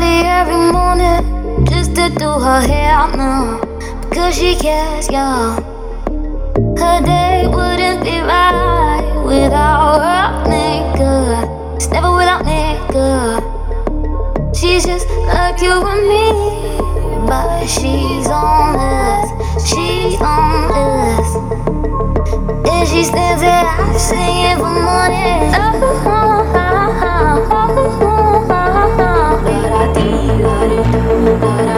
Early every morning just to do her hair now because she cares, y'all. Her day wouldn't be right without her makeup. It's never without makeup. She's just like you and me, but she's on us. She's on us. And she stands there singing for money. Oh, oh, oh, oh, la la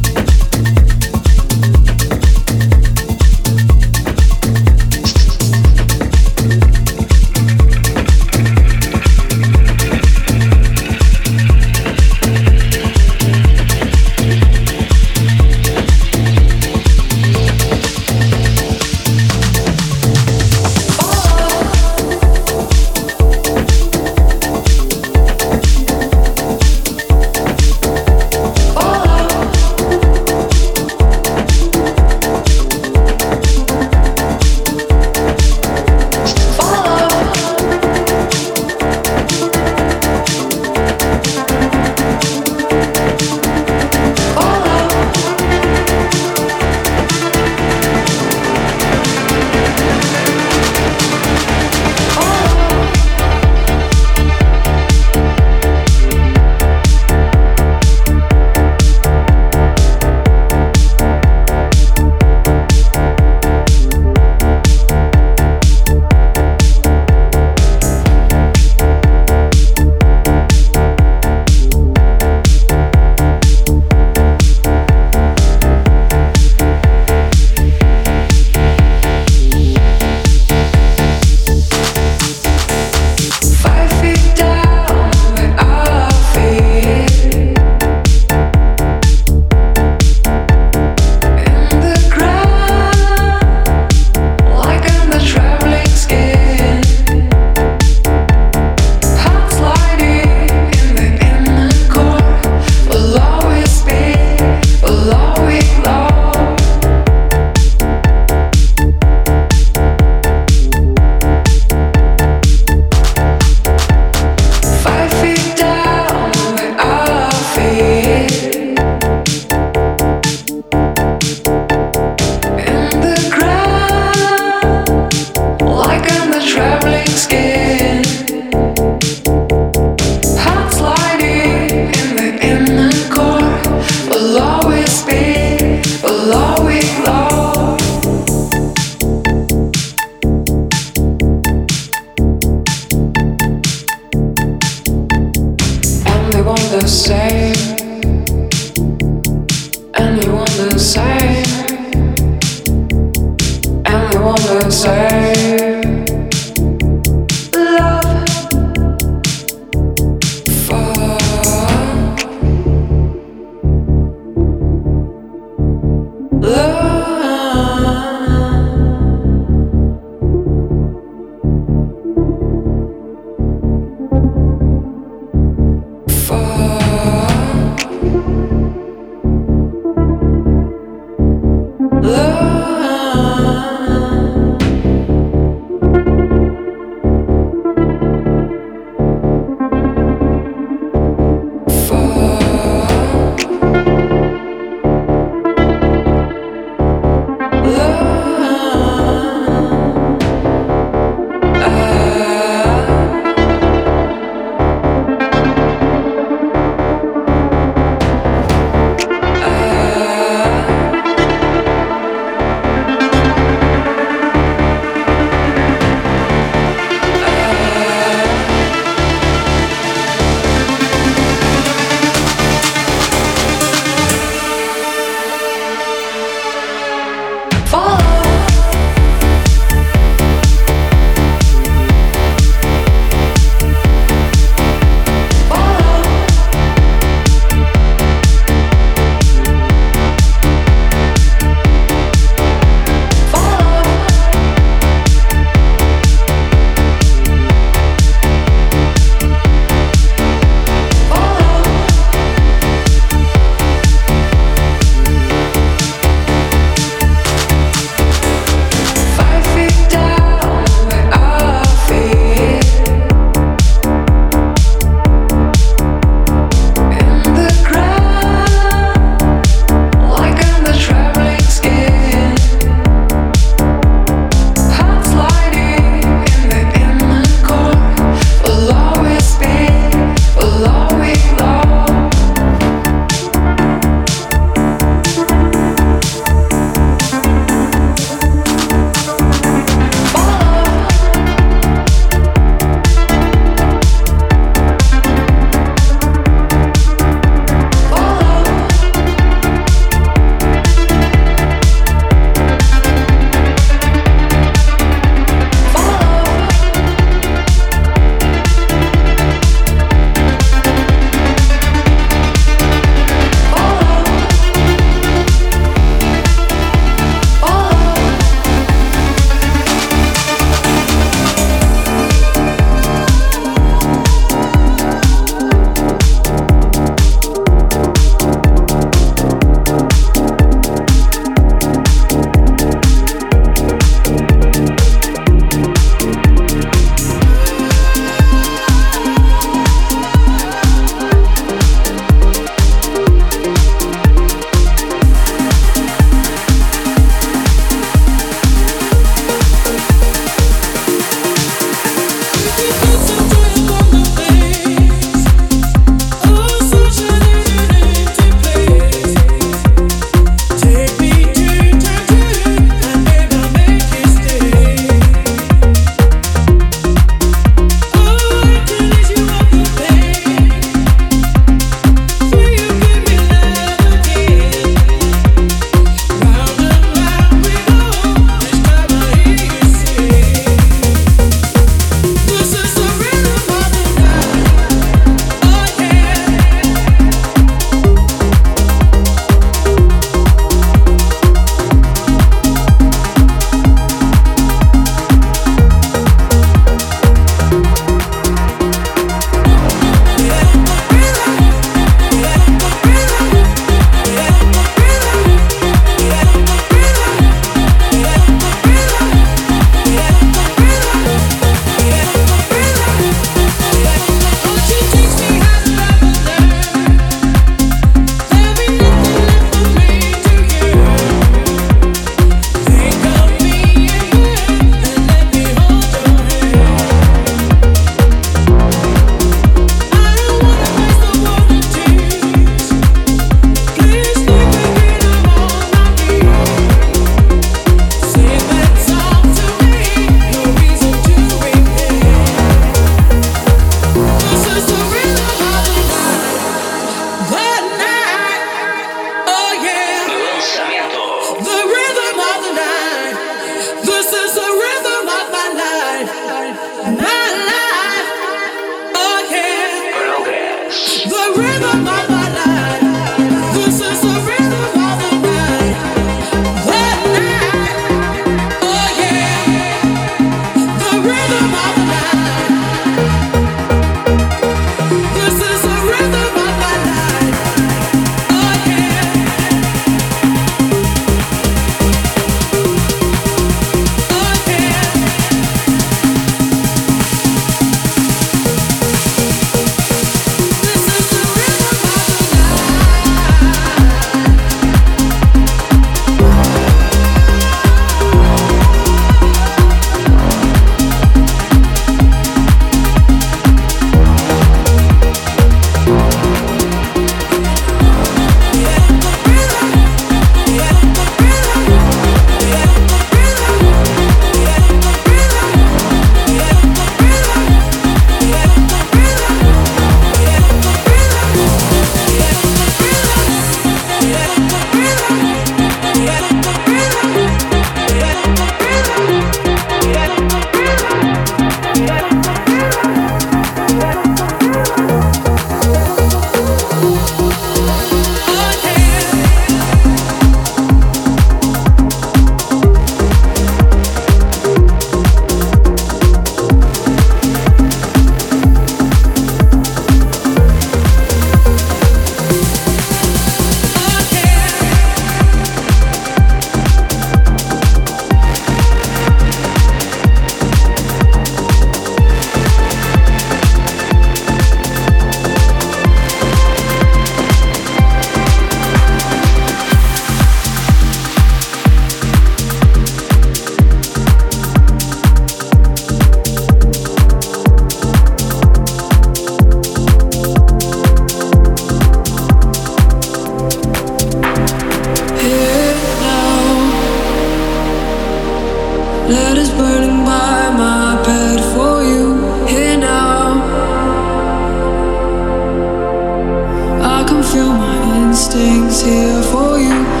things here for you.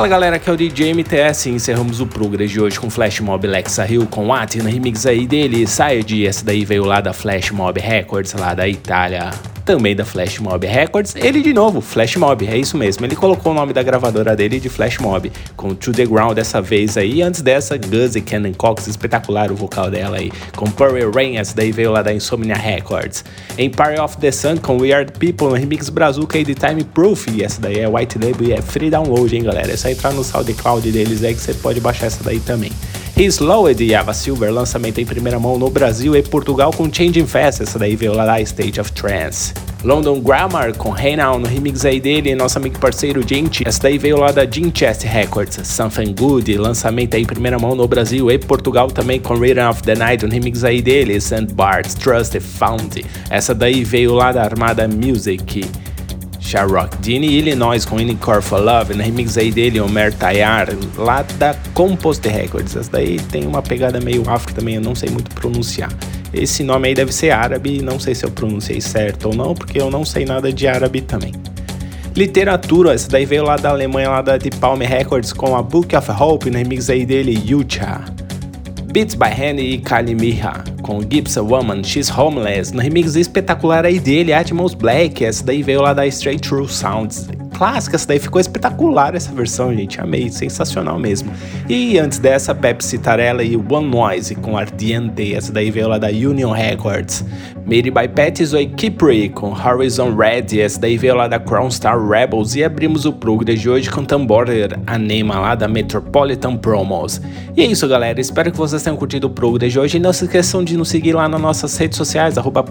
Fala galera, aqui é o DJ MTS e encerramos o Progress de hoje com Flash Mob Lexa Hill com Ati na remix aí dele, Sayed, essa daí veio lá da Flash Mob Records, lá da Itália também da Flash Mob Records. Ele de novo, Flash Mob, é isso mesmo. Ele colocou o nome da gravadora dele de Flash Mob, com To The Ground dessa vez aí. Antes dessa, e Cannon Cox, espetacular o vocal dela aí. Com Purple Rain, essa daí veio lá da Insomnia Records. Empire of the Sun com Weird People, no remix brazuca aí de Time Proof. E essa daí é White Label e é free download, hein, galera. É só entrar no SoundCloud deles aí que você pode baixar essa daí também. Slowed e Ava Silver, lançamento em primeira mão no Brasil e Portugal com Changing Fast, essa daí veio lá da State of Trance. London Grammar com Hey Now no remix aí dele, nosso amigo parceiro Gente. Essa daí veio lá da Jim Chest Records. Something Good, lançamento aí em primeira mão no Brasil e Portugal também com Rhythm of the Night no remix aí dele. Sandbars, Trust Found. Essa daí veio lá da Armada Music. Sharrock Dini Illinois com Unicorn for Love, no remix aí dele, Omer Tayar, lá da Compost Records. Essa daí tem uma pegada meio afro também, eu não sei muito pronunciar. Esse nome aí deve ser árabe, não sei se eu pronunciei certo ou não, porque eu não sei nada de árabe também. Literatura, essa daí veio lá da Alemanha, lá da Deep Palm Records, com a Book of Hope, no remix aí dele, Yucha. Beats by Henny e Kalimiha, com Gibson Woman, She's Homeless, no remix espetacular aí dele, Atmos Black, essa daí veio lá da Straight True Sounds clássica, essa daí ficou espetacular essa versão, gente. Amei, sensacional mesmo. E antes dessa, Pepsi Tarella e One Noise com Ardiente, essa daí veio lá da Union Records. Made by Pat Zoe Kipri com Horizon Red, essa daí veio lá da Crown Star Rebels. E abrimos o Progress de hoje com Tamborer Anema lá da Metropolitan Promos. E é isso, galera. Espero que vocês tenham curtido o Progress de hoje. E não se esqueçam de nos seguir lá nas nossas redes sociais, arroba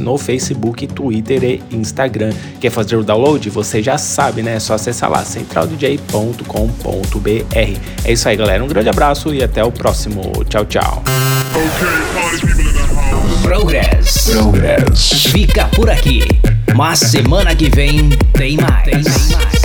no Facebook, Twitter e Instagram. Quer fazer o download? Você você já sabe, né? É só acessar lá centraldj.com.br. É isso aí, galera. Um grande abraço e até o próximo. Tchau, tchau. Progress. Progress. Fica por aqui. Mas semana que vem tem mais. Tem mais.